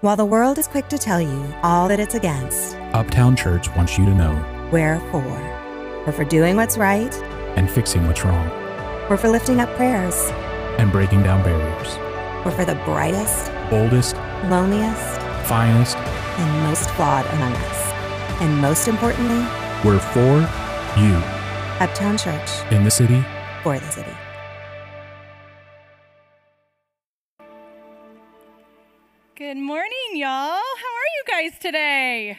While the world is quick to tell you all that it's against, Uptown Church wants you to know we're for. We're for doing what's right, and fixing what's wrong we're for lifting up prayers, and breaking down barriers. we're for the brightest, Boldest, loneliest, finest, and most flawed among us. And most importantly, we're for you Uptown Church in the city. for the city. Good morning, y'all. How are you guys today?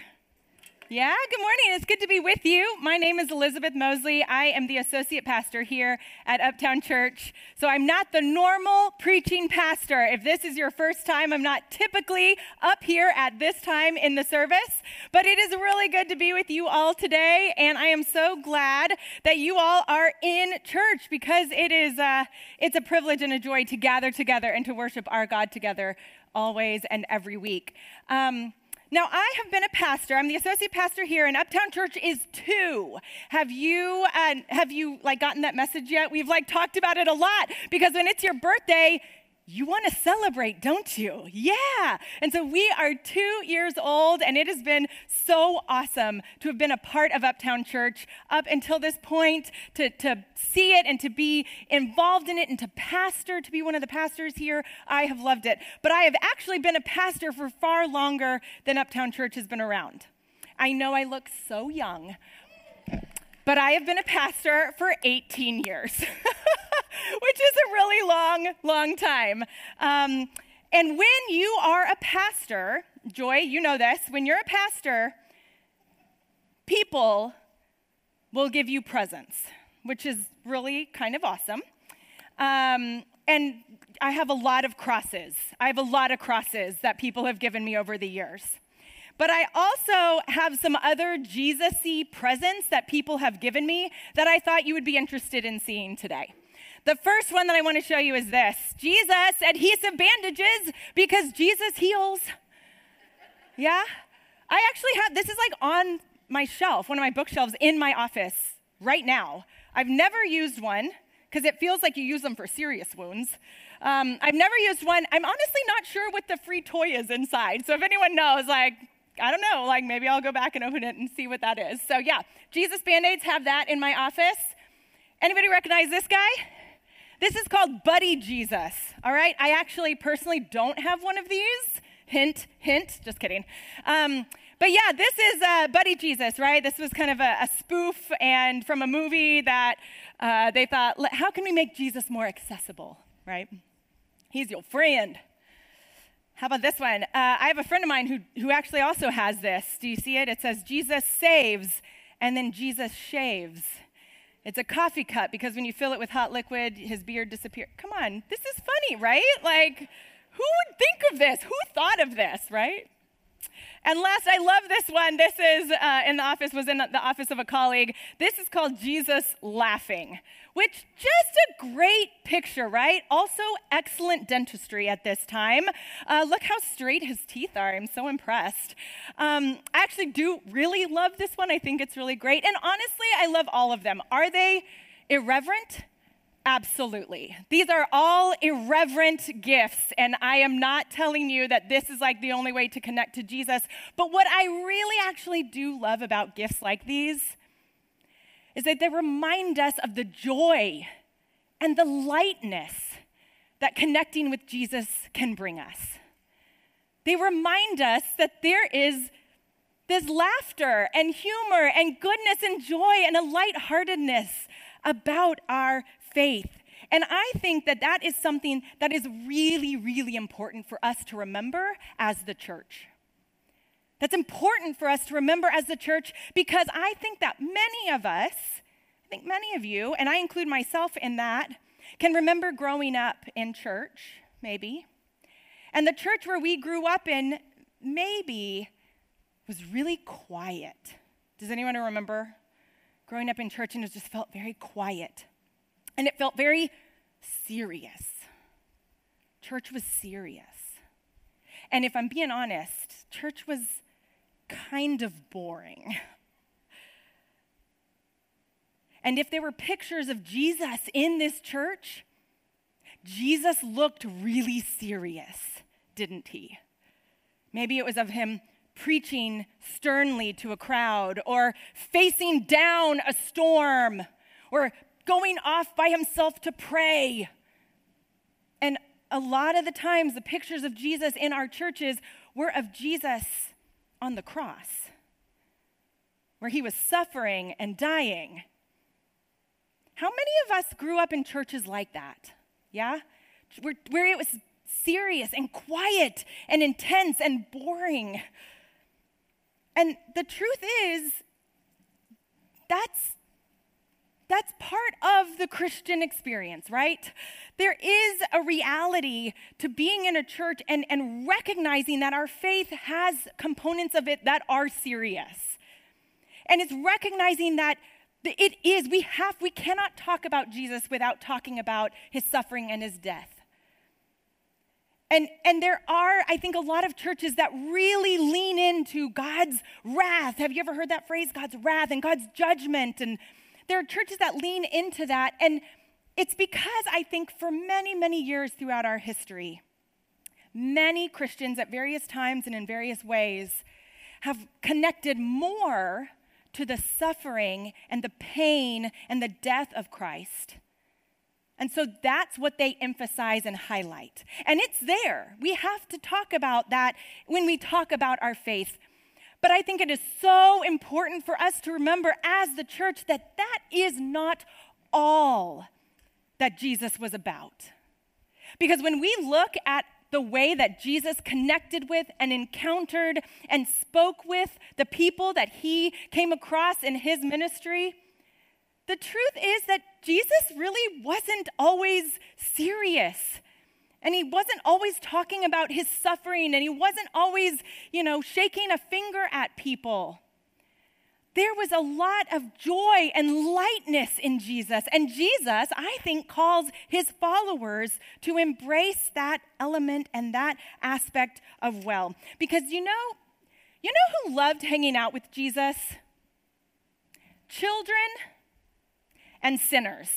Yeah, good morning. It's good to be with you. My name is Elizabeth Mosley. I am the associate pastor here at Uptown Church. So I'm not the normal preaching pastor. If this is your first time, I'm not typically up here at this time in the service, but it is really good to be with you all today. And I am so glad that you all are in church because it is uh, it's a privilege and a joy to gather together and to worship our God together always and every week. Um, now, I have been a pastor. I'm the associate pastor here, and Uptown Church is two. Have you uh, have you like gotten that message yet? We've like talked about it a lot because when it's your birthday, you want to celebrate, don't you? Yeah. And so we are two years old, and it has been so awesome to have been a part of Uptown Church up until this point, to, to see it and to be involved in it and to pastor, to be one of the pastors here. I have loved it. But I have actually been a pastor for far longer than Uptown Church has been around. I know I look so young, but I have been a pastor for 18 years, which is a really long, long time. Um, and when you are a pastor, Joy, you know this, when you're a pastor, people will give you presents, which is really kind of awesome. Um, and I have a lot of crosses. I have a lot of crosses that people have given me over the years. But I also have some other Jesus y presents that people have given me that I thought you would be interested in seeing today. The first one that I want to show you is this Jesus adhesive bandages because Jesus heals. Yeah? I actually have, this is like on my shelf, one of my bookshelves in my office right now. I've never used one because it feels like you use them for serious wounds. Um, I've never used one. I'm honestly not sure what the free toy is inside. So if anyone knows, like, I don't know, like maybe I'll go back and open it and see what that is. So yeah, Jesus Band-Aids have that in my office. Anybody recognize this guy? This is called Buddy Jesus, all right? I actually personally don't have one of these. Hint, hint, just kidding. Um, but yeah, this is uh, Buddy Jesus, right? This was kind of a, a spoof and from a movie that uh, they thought, how can we make Jesus more accessible, right? He's your friend. How about this one? Uh, I have a friend of mine who, who actually also has this. Do you see it? It says, Jesus saves, and then Jesus shaves. It's a coffee cup because when you fill it with hot liquid, his beard disappears. Come on, this is funny, right? Like, who would think of this? Who thought of this, right? And last, I love this one. This is uh, in the office, was in the office of a colleague. This is called Jesus Laughing, which just a great picture, right? Also, excellent dentistry at this time. Uh, look how straight his teeth are. I'm so impressed. Um, I actually do really love this one. I think it's really great. And honestly, I love all of them. Are they irreverent? Absolutely. These are all irreverent gifts, and I am not telling you that this is like the only way to connect to Jesus. But what I really actually do love about gifts like these is that they remind us of the joy and the lightness that connecting with Jesus can bring us. They remind us that there is this laughter and humor and goodness and joy and a lightheartedness about our faith. And I think that that is something that is really, really important for us to remember as the church. That's important for us to remember as the church because I think that many of us, I think many of you, and I include myself in that, can remember growing up in church, maybe. And the church where we grew up in, maybe, was really quiet. Does anyone remember growing up in church and it just felt very quiet? And it felt very serious. Church was serious. And if I'm being honest, church was kind of boring. And if there were pictures of Jesus in this church, Jesus looked really serious, didn't he? Maybe it was of him preaching sternly to a crowd, or facing down a storm, or going off by himself to pray. And a lot of the times, the pictures of Jesus in our churches were of Jesus on the cross, where he was suffering and dying. How many of us grew up in churches like that? Yeah? Where, where it was serious and quiet and intense and boring. And the truth is, that's that's part of the Christian experience, right? There is a reality to being in a church and, and recognizing that our faith has components of it that are serious. And it's recognizing that it is, we have, we cannot talk about Jesus without talking about his suffering and his death. And, and there are, I think, a lot of churches that really lean into God's wrath. Have you ever heard that phrase? God's wrath and God's judgment. And there are churches that lean into that. And it's because I think for many, many years throughout our history, many Christians at various times and in various ways have connected more to the suffering and the pain and the death of Christ. And so that's what they emphasize and highlight. And it's there. We have to talk about that when we talk about our faith. But I think it is so important for us to remember as the church that that is not all that Jesus was about. Because when we look at the way that Jesus connected with and encountered and spoke with the people that he came across in his ministry, the truth is that Jesus really wasn't always serious. And he wasn't always talking about his suffering, and he wasn't always, you know, shaking a finger at people. There was a lot of joy and lightness in Jesus. And Jesus, I think, calls his followers to embrace that element and that aspect of well. Because you know, you know who loved hanging out with Jesus? Children and sinners.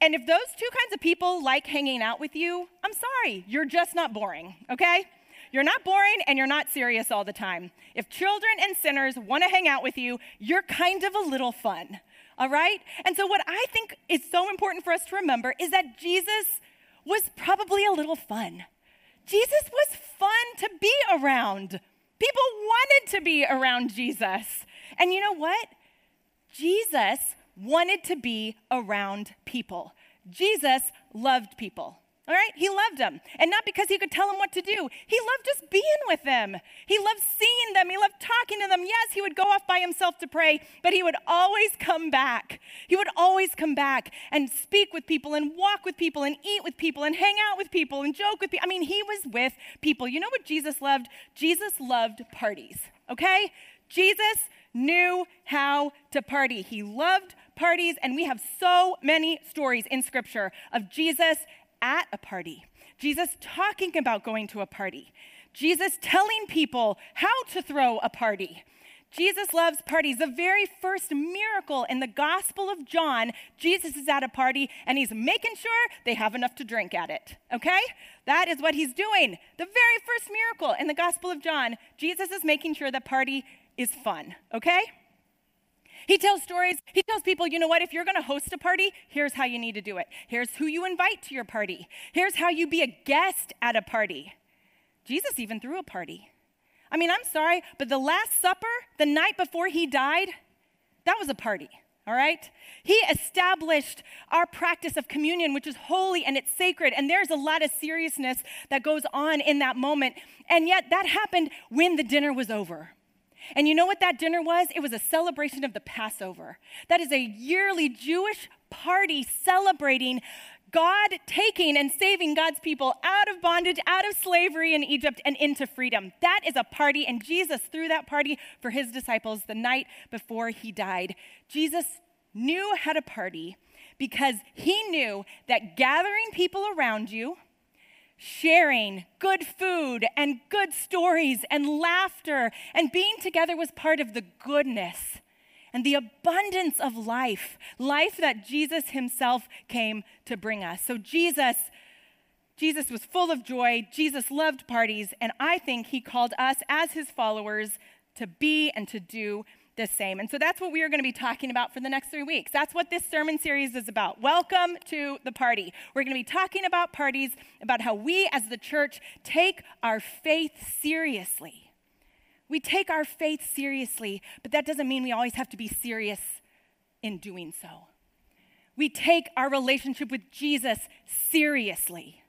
And if those two kinds of people like hanging out with you, I'm sorry, you're just not boring, okay? You're not boring and you're not serious all the time. If children and sinners want to hang out with you, you're kind of a little fun, all right? And so, what I think is so important for us to remember is that Jesus was probably a little fun. Jesus was fun to be around. People wanted to be around Jesus. And you know what? Jesus wanted to be around people. Jesus loved people. All right? He loved them. And not because he could tell them what to do. He loved just being with them. He loved seeing them. He loved talking to them. Yes, he would go off by himself to pray, but he would always come back. He would always come back and speak with people and walk with people and eat with people and hang out with people and joke with people. I mean, he was with people. You know what Jesus loved? Jesus loved parties. Okay? Jesus knew how to party. He loved parties, and we have so many stories in Scripture of Jesus at a party, Jesus talking about going to a party, Jesus telling people how to throw a party. Jesus loves parties. The very first miracle in the Gospel of John, Jesus is at a party and he's making sure they have enough to drink at it. Okay? That is what he's doing. The very first miracle in the Gospel of John, Jesus is making sure the party is fun. Okay? He tells stories. He tells people, you know what, if you're going to host a party, here's how you need to do it. Here's who you invite to your party. Here's how you be a guest at a party. Jesus even threw a party. I mean, I'm sorry, but the Last Supper, the night before he died, that was a party. All right? He established our practice of communion, which is holy and it's sacred. And there's a lot of seriousness that goes on in that moment. And yet, that happened when the dinner was over. And you know what that dinner was? It was a celebration of the Passover. That is a yearly Jewish party celebrating God taking and saving God's people out of bondage, out of slavery in Egypt, and into freedom. That is a party, and Jesus threw that party for his disciples the night before he died. Jesus knew how to party because he knew that gathering people around you, sharing good food and good stories and laughter and being together was part of the goodness and the abundance of life, life that Jesus himself came to bring us. So, Jesus, Jesus was full of joy. Jesus loved parties. And I think he called us as his followers to be and to do the same. And so that's what we are going to be talking about for the next three weeks. That's what this sermon series is about. Welcome to the party. We're going to be talking about parties, about how we as the church take our faith seriously. We take our faith seriously, but that doesn't mean we always have to be serious in doing so. We take our relationship with Jesus seriously.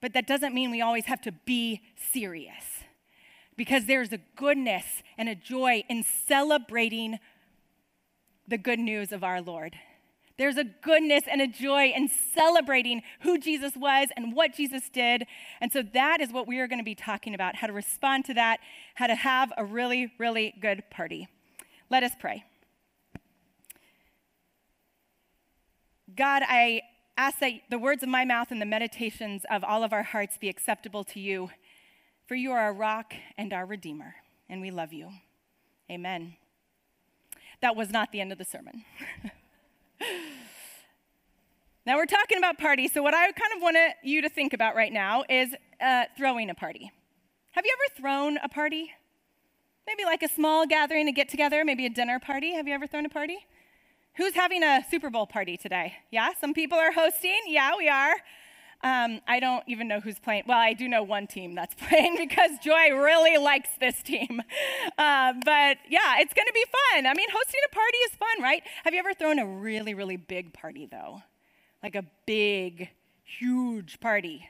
But that doesn't mean we always have to be serious. Because there's a goodness and a joy in celebrating the good news of our Lord. There's a goodness and a joy in celebrating who Jesus was and what Jesus did. And so that is what we are going to be talking about how to respond to that, how to have a really, really good party. Let us pray. God, I ask that the words of my mouth and the meditations of all of our hearts be acceptable to you, for you are our rock and our redeemer, and we love you. Amen. That was not the end of the sermon. now we're talking about parties, so what I kind of want you to think about right now is uh, throwing a party. Have you ever thrown a party? Maybe like a small gathering, a get together, maybe a dinner party. Have you ever thrown a party? Who's having a Super Bowl party today? Yeah, some people are hosting. Yeah, we are. Um, I don't even know who's playing. Well, I do know one team that's playing because Joy really likes this team. Uh, but yeah, it's going to be fun. I mean, hosting a party is fun, right? Have you ever thrown a really, really big party, though? Like a big, huge party?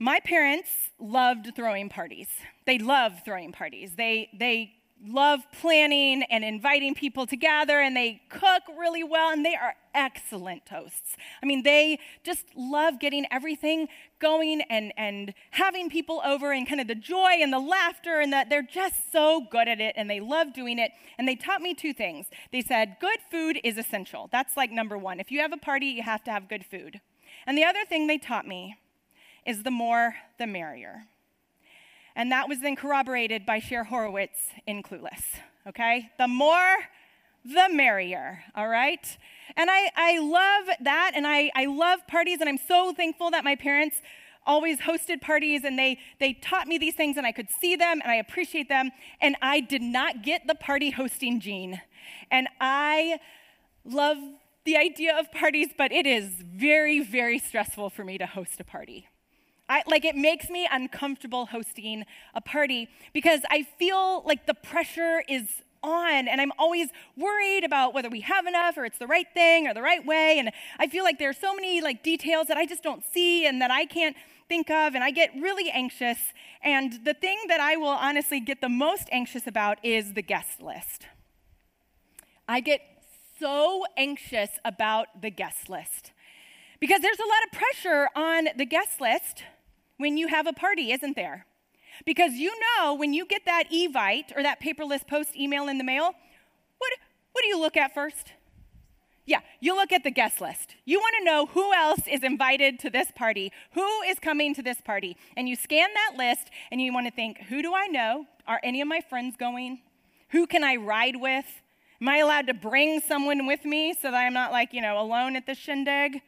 My parents loved throwing parties. They love throwing parties. They, they love planning and inviting people to gather, and they cook really well, and they are excellent hosts. I mean, they just love getting everything going and, and having people over, and kind of the joy and the laughter, and that they're just so good at it, and they love doing it. And they taught me two things. They said, good food is essential. That's like number one. If you have a party, you have to have good food. And the other thing they taught me is the more, the merrier. And that was then corroborated by Cher Horowitz in Clueless. Okay? The more, the merrier. All right? And I, I love that. And I, I love parties. And I'm so thankful that my parents always hosted parties and they, they taught me these things and I could see them and I appreciate them. And I did not get the party hosting gene. And I love the idea of parties, but it is very, very stressful for me to host a party. I, like it makes me uncomfortable hosting a party because I feel like the pressure is on and I'm always worried about whether we have enough or it's the right thing or the right way and I feel like there are so many like details that I just don't see and that I can't think of and I get really anxious and the thing that I will honestly get the most anxious about is the guest list. I get so anxious about the guest list because there's a lot of pressure on the guest list when you have a party, isn't there? Because you know when you get that evite or that paperless post email in the mail, what, what do you look at first? Yeah, you look at the guest list. You want to know who else is invited to this party, who is coming to this party. And you scan that list and you want to think, who do I know? Are any of my friends going? Who can I ride with? Am I allowed to bring someone with me so that I'm not like, you know, alone at the shindig?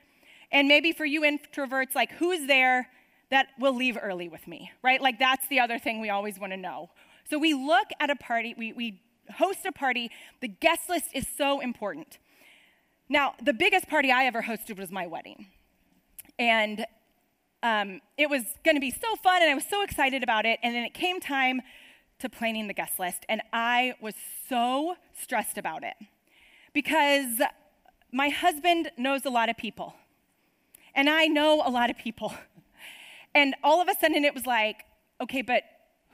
And maybe for you introverts, like, who's there that will leave early with me, right? Like that's the other thing we always want to know. So we look at a party, we, we host a party, the guest list is so important. Now, the biggest party I ever hosted was my wedding. And um, it was going to be so fun, and I was so excited about it. And then it came time to planning the guest list, and I was so stressed about it because my husband knows a lot of people, and I know a lot of people. And all of a sudden it was like, okay, but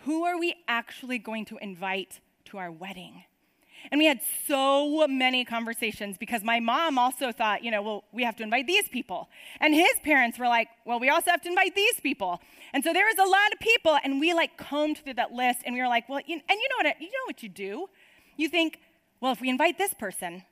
who are we actually going to invite to our wedding? And we had so many conversations because my mom also thought, you know, well, we have to invite these people. And his parents were like, well, we also have to invite these people. And so there was a lot of people, and we like combed through that list, and we were like, well, you, and you know what? You know what you do? You think, well, if we invite this person,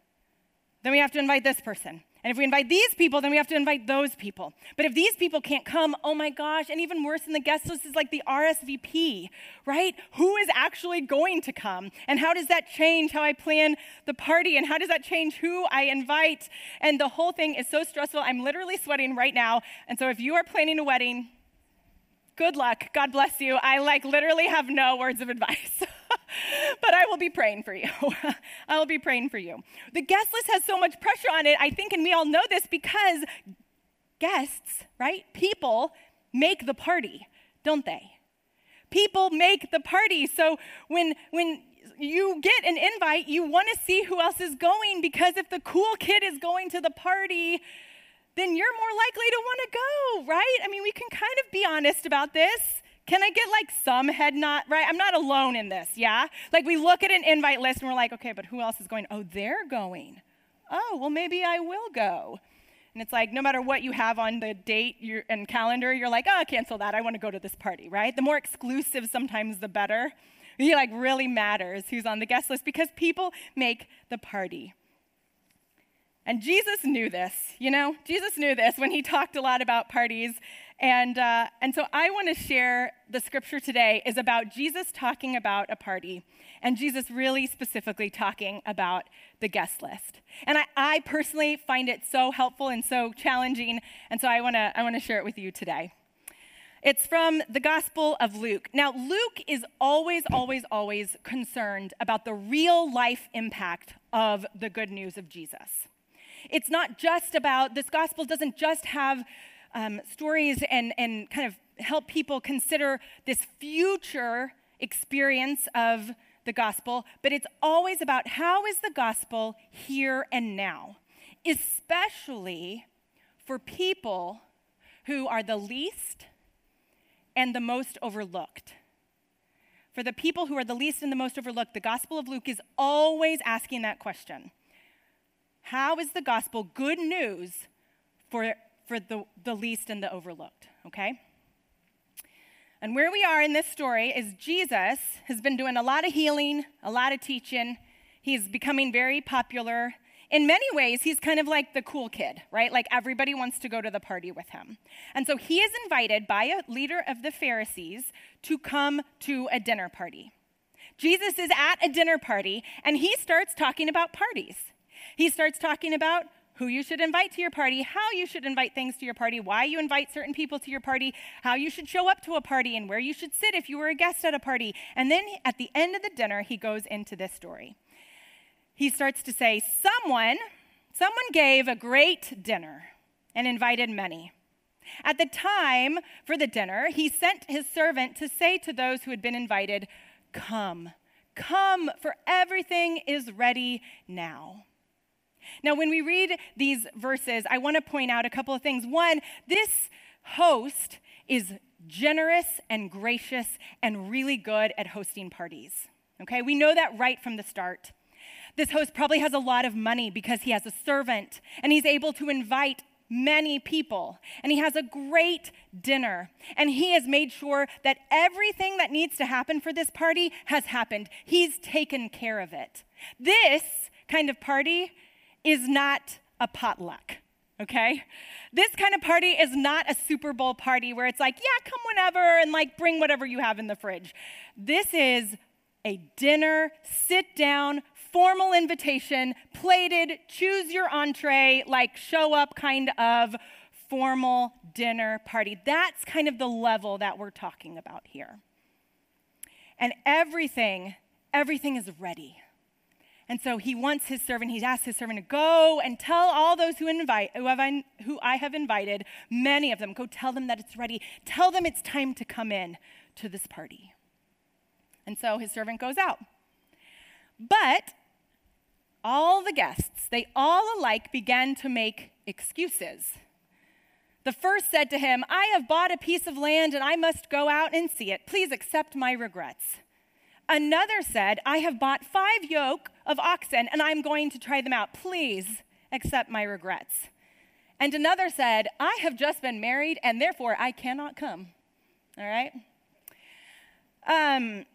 then we have to invite this person. And if we invite these people, then we have to invite those people. But if these people can't come, oh my gosh, and even worse than the guest list is like the RSVP, right? Who is actually going to come? And how does that change how I plan the party? And how does that change who I invite? And the whole thing is so stressful. I'm literally sweating right now. And so if you are planning a wedding, good luck. God bless you. I like literally have no words of advice. but I will be praying for you. I will be praying for you. The guest list has so much pressure on it, I think, and we all know this because guests, right? People make the party, don't they? People make the party. So when when you get an invite, you want to see who else is going because if the cool kid is going to the party, then you're more likely to want to go, right? I mean, we can kind of be honest about this. Can I get like some head nod, right? I'm not alone in this, yeah? Like we look at an invite list and we're like, okay, but who else is going? Oh, they're going. Oh, well, maybe I will go. And it's like no matter what you have on the date and calendar, you're like, oh, cancel that. I want to go to this party, right? The more exclusive sometimes the better. It like really matters who's on the guest list because people make the party. And Jesus knew this, you know? Jesus knew this when he talked a lot about parties. And, uh, and so I want to share the scripture today is about Jesus talking about a party and Jesus really specifically talking about the guest list. And I, I personally find it so helpful and so challenging. And so I want to I want to share it with you today. It's from the Gospel of Luke. Now, Luke is always, always, always concerned about the real life impact of the good news of Jesus. It's not just about, this gospel doesn't just have um, stories and, and kind of help people consider this future experience of the gospel, but it's always about how is the gospel here and now, especially for people who are the least and the most overlooked. For the people who are the least and the most overlooked, the Gospel of Luke is always asking that question how is the gospel good news for, for the, the least and the overlooked? Okay? And where we are in this story is Jesus has been doing a lot of healing, a lot of teaching. He's becoming very popular. In many ways, he's kind of like the cool kid, right? Like everybody wants to go to the party with him. And so he is invited by a leader of the Pharisees to come to a dinner party. Jesus is at a dinner party and he starts talking about parties. He starts talking about who you should invite to your party, how you should invite things to your party, why you invite certain people to your party, how you should show up to a party, and where you should sit if you were a guest at a party. And then at the end of the dinner, he goes into this story. He starts to say, Someone, someone gave a great dinner and invited many. At the time for the dinner, he sent his servant to say to those who had been invited, Come, come, for everything is ready now. Now, when we read these verses, I want to point out a couple of things. One, this host is generous and gracious and really good at hosting parties. Okay, we know that right from the start. This host probably has a lot of money because he has a servant and he's able to invite many people. And he has a great dinner. And he has made sure that everything that needs to happen for this party has happened. He's taken care of it. This kind of party is not a potluck, okay? This kind of party is not a Super Bowl party where it's like, yeah, come whenever and like bring whatever you have in the fridge. This is a dinner, sit down, formal invitation, plated, choose your entree, like show up kind of formal dinner party. That's kind of the level that we're talking about here. And everything, everything is ready. And so he wants his servant, he's asked his servant to go and tell all those who, invite, who, I, who I have invited, many of them, go tell them that it's ready. Tell them it's time to come in to this party. And so his servant goes out. But all the guests, they all alike began to make excuses. The first said to him, I have bought a piece of land and I must go out and see it. Please accept my regrets. Another said, I have bought five yoke of oxen and I'm going to try them out. Please accept my regrets. And another said, I have just been married and therefore I cannot come. All right? Um,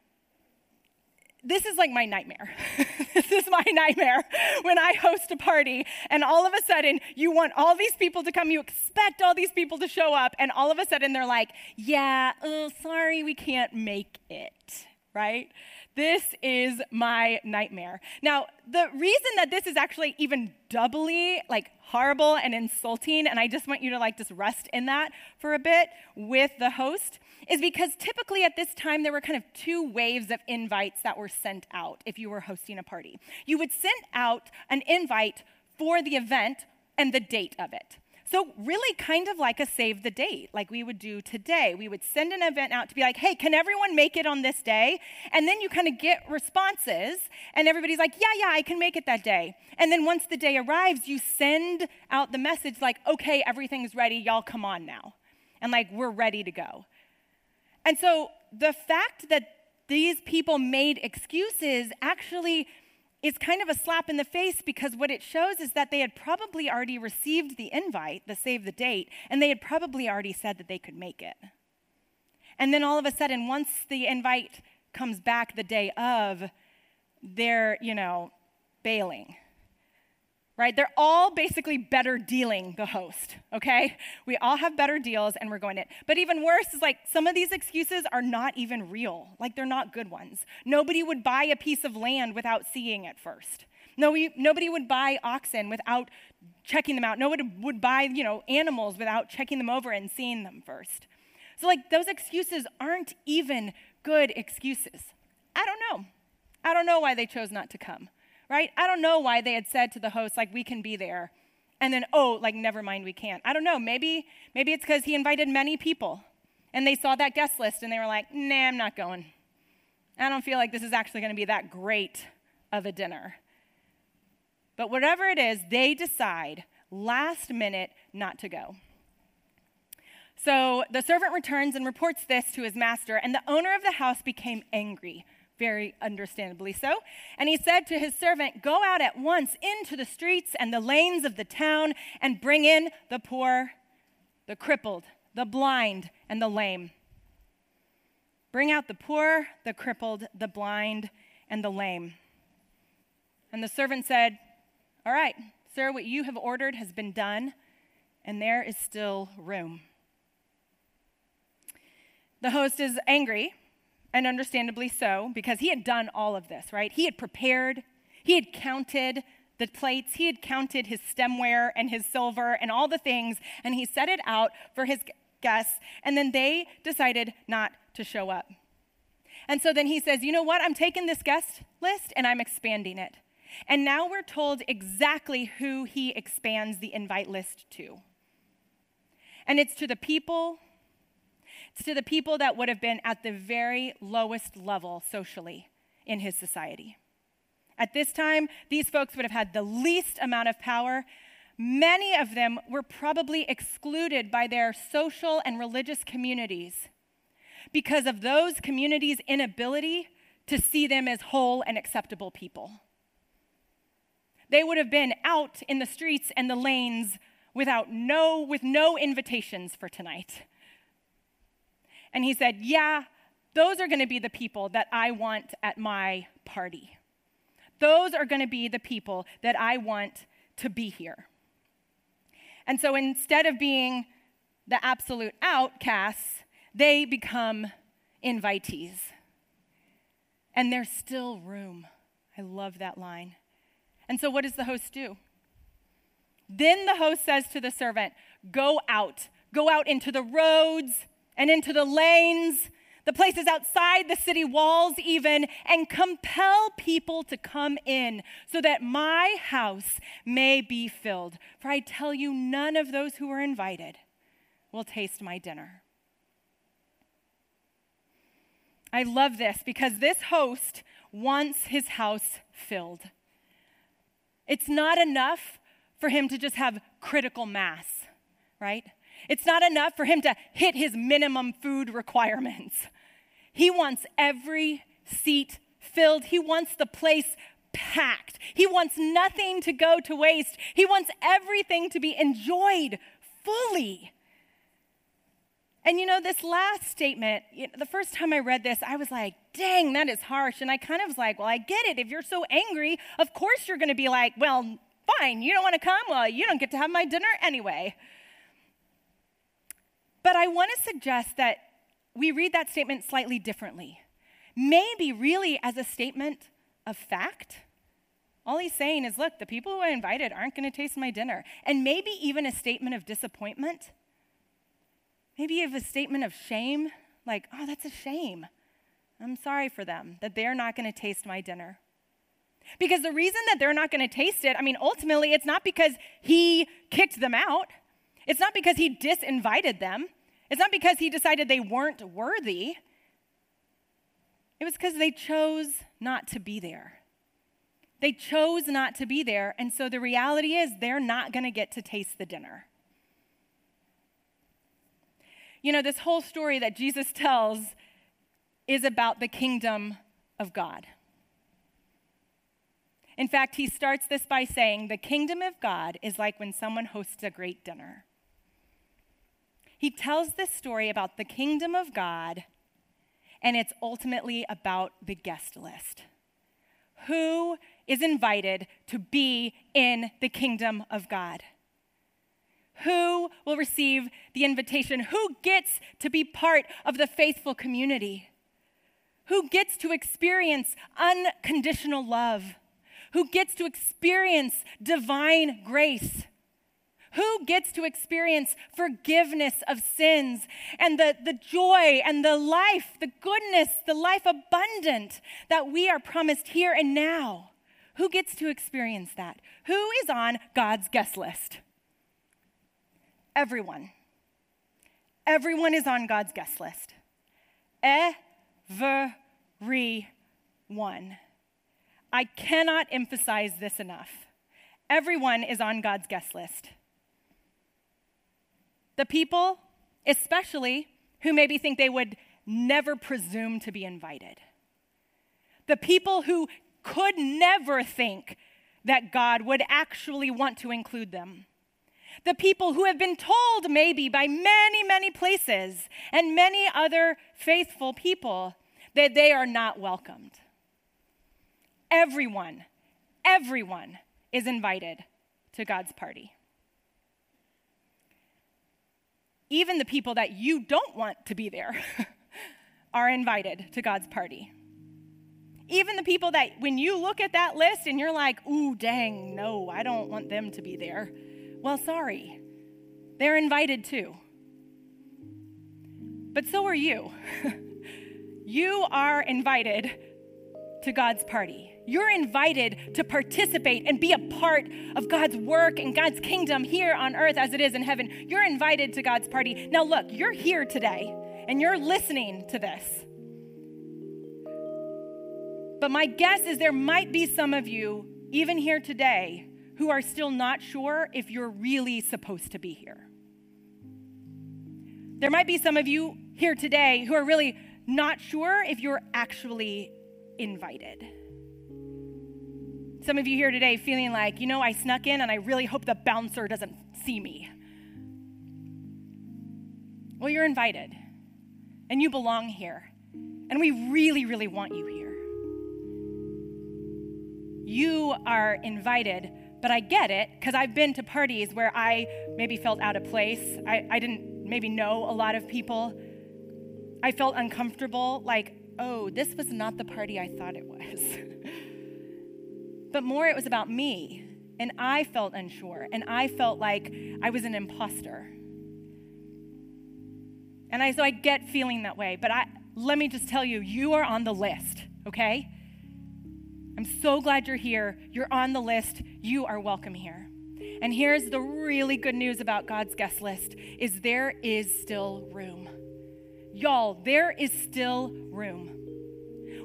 this is like my nightmare. this is my nightmare when I host a party and all of a sudden you want all these people to come, you expect all these people to show up, and all of a sudden they're like, yeah, oh, sorry, we can't make it, right? This is my nightmare. Now, the reason that this is actually even doubly like horrible and insulting, and I just want you to like just rest in that for a bit with the host, is because typically at this time there were kind of two waves of invites that were sent out if you were hosting a party. You would send out an invite for the event and the date of it. So, really, kind of like a save the date, like we would do today. We would send an event out to be like, hey, can everyone make it on this day? And then you kind of get responses, and everybody's like, yeah, yeah, I can make it that day. And then once the day arrives, you send out the message like, okay, everything's ready, y'all come on now. And like, we're ready to go. And so, the fact that these people made excuses actually is kind of a slap in the face because what it shows is that they had probably already received the invite, the save the date, and they had probably already said that they could make it. And then all of a sudden, once the invite comes back the day of, they're, you know, bailing right? They're all basically better dealing the host, okay? We all have better deals and we're going it. But even worse is like some of these excuses are not even real. Like they're not good ones. Nobody would buy a piece of land without seeing it first. No, nobody would buy oxen without checking them out. Nobody would buy, you know, animals without checking them over and seeing them first. So like those excuses aren't even good excuses. I don't know. I don't know why they chose not to come right? I don't know why they had said to the host, like, we can be there. And then, oh, like, never mind, we can't. I don't know. Maybe, maybe it's because he invited many people and they saw that guest list and they were like, nah, I'm not going. I don't feel like this is actually going to be that great of a dinner. But whatever it is, they decide last minute not to go. So the servant returns and reports this to his master, and the owner of the house became angry very understandably so. And he said to his servant, Go out at once into the streets and the lanes of the town and bring in the poor, the crippled, the blind, and the lame. Bring out the poor, the crippled, the blind, and the lame. And the servant said, All right, sir, what you have ordered has been done, and there is still room. The host is angry and understandably so, because he had done all of this, right? He had prepared, he had counted the plates, he had counted his stemware and his silver and all the things, and he set it out for his guests, and then they decided not to show up. And so then he says, You know what? I'm taking this guest list and I'm expanding it. And now we're told exactly who he expands the invite list to. And it's to the people to the people that would have been at the very lowest level socially in his society. At this time, these folks would have had the least amount of power. Many of them were probably excluded by their social and religious communities because of those communities' inability to see them as whole and acceptable people. They would have been out in the streets and the lanes without no with no invitations for tonight and he said, Yeah, those are going to be the people that I want at my party. Those are going to be the people that I want to be here. And so instead of being the absolute outcasts, they become invitees. And there's still room. I love that line. And so what does the host do? Then the host says to the servant, Go out, go out into the roads and into the lanes, the places outside the city walls, even, and compel people to come in so that my house may be filled. For I tell you, none of those who are invited will taste my dinner. I love this because this host wants his house filled. It's not enough for him to just have critical mass, right? It's not enough for him to hit his minimum food requirements. He wants every seat filled, he wants the place packed. He wants nothing to go to waste, he wants everything to be enjoyed fully. And you know, this last statement, the first time I read this, I was like, dang, that is harsh. And I kind of was like, well, I get it. If you're so angry, of course you're going to be like, well, fine, you don't want to come? Well, you don't get to have my dinner anyway. But I want to suggest that we read that statement slightly differently. Maybe really as a statement of fact. All he's saying is, look, the people who I invited aren't going to taste my dinner. And maybe even a statement of disappointment. Maybe have a statement of shame, like, oh, that's a shame. I'm sorry for them that they're not going to taste my dinner. Because the reason that they're not going to taste it, I mean, ultimately, it's not because he kicked them out, it's not because he disinvited them, it's not because he decided they weren't worthy. It was because they chose not to be there. They chose not to be there, and so the reality is they're not going to get to taste the dinner. You know, this whole story that Jesus tells is about the kingdom of God. In fact, he starts this by saying, The kingdom of God is like when someone hosts a great dinner. He tells this story about the kingdom of God, and it's ultimately about the guest list. Who is invited to be in the kingdom of God? Who will receive the invitation? Who gets to be part of the faithful community? Who gets to experience unconditional love? Who gets to experience divine grace? Who gets to experience forgiveness of sins and the, the joy and the life, the goodness, the life abundant that we are promised here and now? Who gets to experience that? Who is on God's guest list? Everyone. Everyone is on God's guest list. Everyone. I cannot emphasize this enough. Everyone is on God's guest list. The people, especially who maybe think they would never presume to be invited. The people who could never think that God would actually want to include them the people who have been told, maybe by many, many places and many other faithful people, that they are not welcomed. Everyone, everyone is invited to God's party. Even the people that you don't want to be there are invited to God's party. Even the people that, when you look at that list and you're like, ooh, dang, no, I don't want them to be there well, sorry. They're invited too. But so are you. you are invited to God's party. You're invited to participate and be a part of God's work and God's kingdom here on earth as it is in heaven. You're invited to God's party. Now, look, you're here today and you're listening to this. But my guess is there might be some of you, even here today, who are still not sure if you're really supposed to be here. There might be some of you here today who are really not sure if you're actually invited. Some of you here today feeling like, you know, I snuck in and I really hope the bouncer doesn't see me. Well, you're invited and you belong here. And we really, really want you here. You are invited but I get it because I've been to parties where I maybe felt out of place. I, I didn't maybe know a lot of people. I felt uncomfortable, like, oh, this was not the party I thought it was. but more, it was about me. And I felt unsure. And I felt like I was an imposter. And I, so I get feeling that way. But I, let me just tell you, you are on the list, okay? I'm so glad you're here. You're on the list. You are welcome here. And here's the really good news about God's guest list is there is still room. Y'all, there is still room.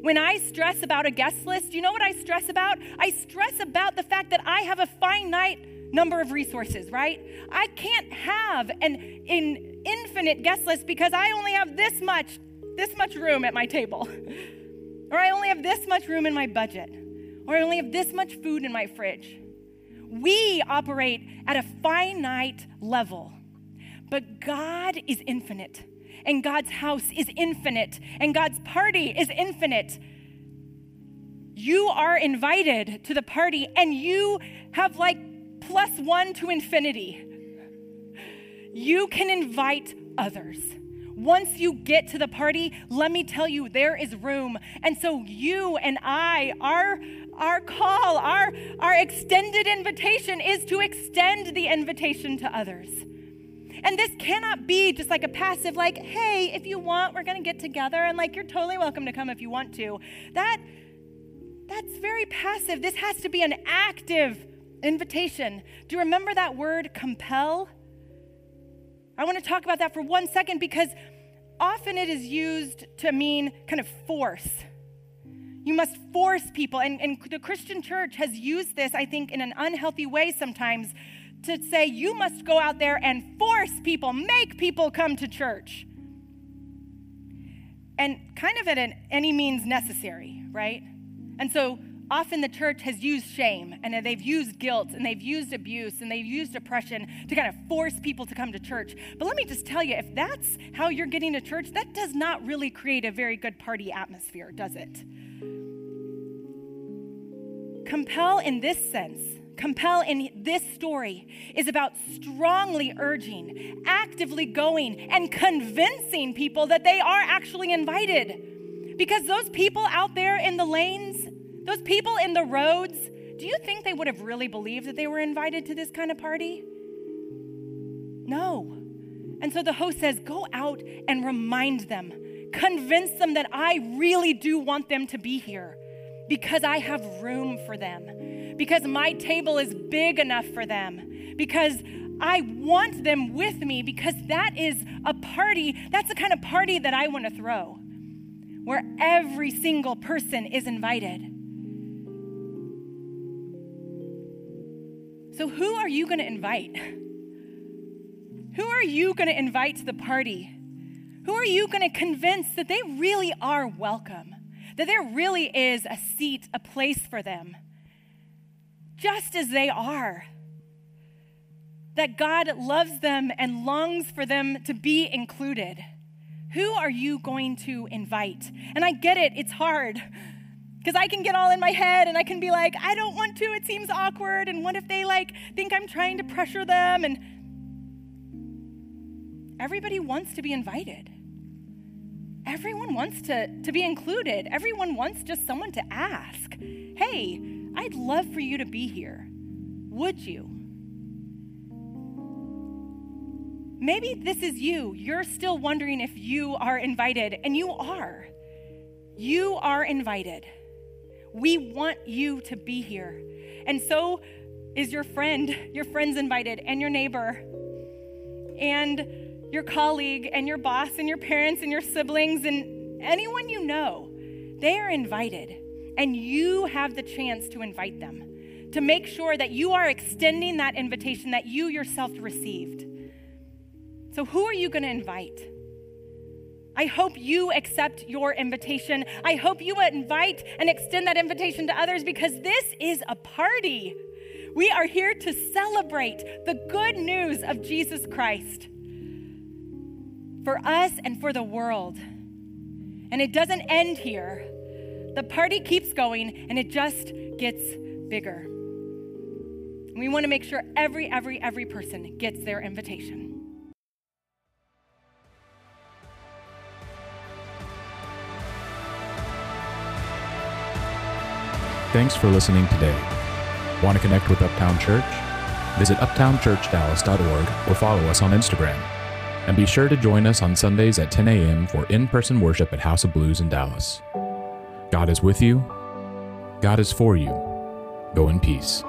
When I stress about a guest list, you know what I stress about? I stress about the fact that I have a finite number of resources, right? I can't have an, an infinite guest list because I only have this much this much room at my table. or I only have this much room in my budget or I only have this much food in my fridge. We operate at a finite level, but God is infinite. And God's house is infinite, and God's party is infinite. You are invited to the party, and you have like plus one to infinity. You can invite others. Once you get to the party, let me tell you, there is room. And so you and I, our our call, our, our extended invitation is to extend the invitation to others. And this cannot be just like a passive, like, hey, if you want, we're going to get together, and like, you're totally welcome to come if you want to. That, that's very passive. This has to be an active invitation. Do you remember that word compel? I want to talk about that for one second because often it is used to mean kind of force. You must force people. And, and the Christian church has used this, I think, in an unhealthy way sometimes to say you must go out there and force people, make people come to church. And kind of at an any means necessary, right? And so often the church has used shame and they've used guilt and they've used abuse and they've used oppression to kind of force people to come to church. But let me just tell you if that's how you're getting to church, that does not really create a very good party atmosphere, does it? Compel in this sense, compel in this story is about strongly urging, actively going, and convincing people that they are actually invited. Because those people out there in the lanes, those people in the roads, do you think they would have really believed that they were invited to this kind of party? No. And so the host says, Go out and remind them, convince them that I really do want them to be here because I have room for them, because my table is big enough for them, because I want them with me, because that is a party, that's the kind of party that I want to throw, where every single person is invited. So, who are you going to invite? Who are you going to invite to the party? Who are you going to convince that they really are welcome? that there really is a seat, a place for them, just as they are. That God loves them and longs for them to be included. Who are you going to invite? And I get it, it's hard. Because I can get all in my head and I can be like, I don't want to, it seems awkward. And what if they like think I'm trying to pressure them? And everybody wants to be invited. Everyone wants to, to be included. Everyone wants just someone to ask, hey, I'd love for you to be here. Would you? Maybe this is you. You're still wondering if you are invited, and you are. You are invited. We want you to be here. And so is your friend. Your friend's invited, and your neighbor. And your colleague and your boss and your parents and your siblings and anyone you know, they are invited. And you have the chance to invite them, to make sure that you are extending that invitation that you yourself received. So, who are you going to invite? I hope you accept your invitation. I hope you invite and extend that invitation to others because this is a party. We are here to celebrate the good news of Jesus Christ for us and for the world. And it doesn't end here. The party keeps going and it just gets bigger. We want to make sure every, every, every person gets their invitation. Thanks for listening today. Want to connect with Uptown Church? Visit uptownchurchdallas.org or follow us on Instagram. And be sure to join us on Sundays at 10 a.m. for in person worship at House of Blues in Dallas. God is with you, God is for you. Go in peace.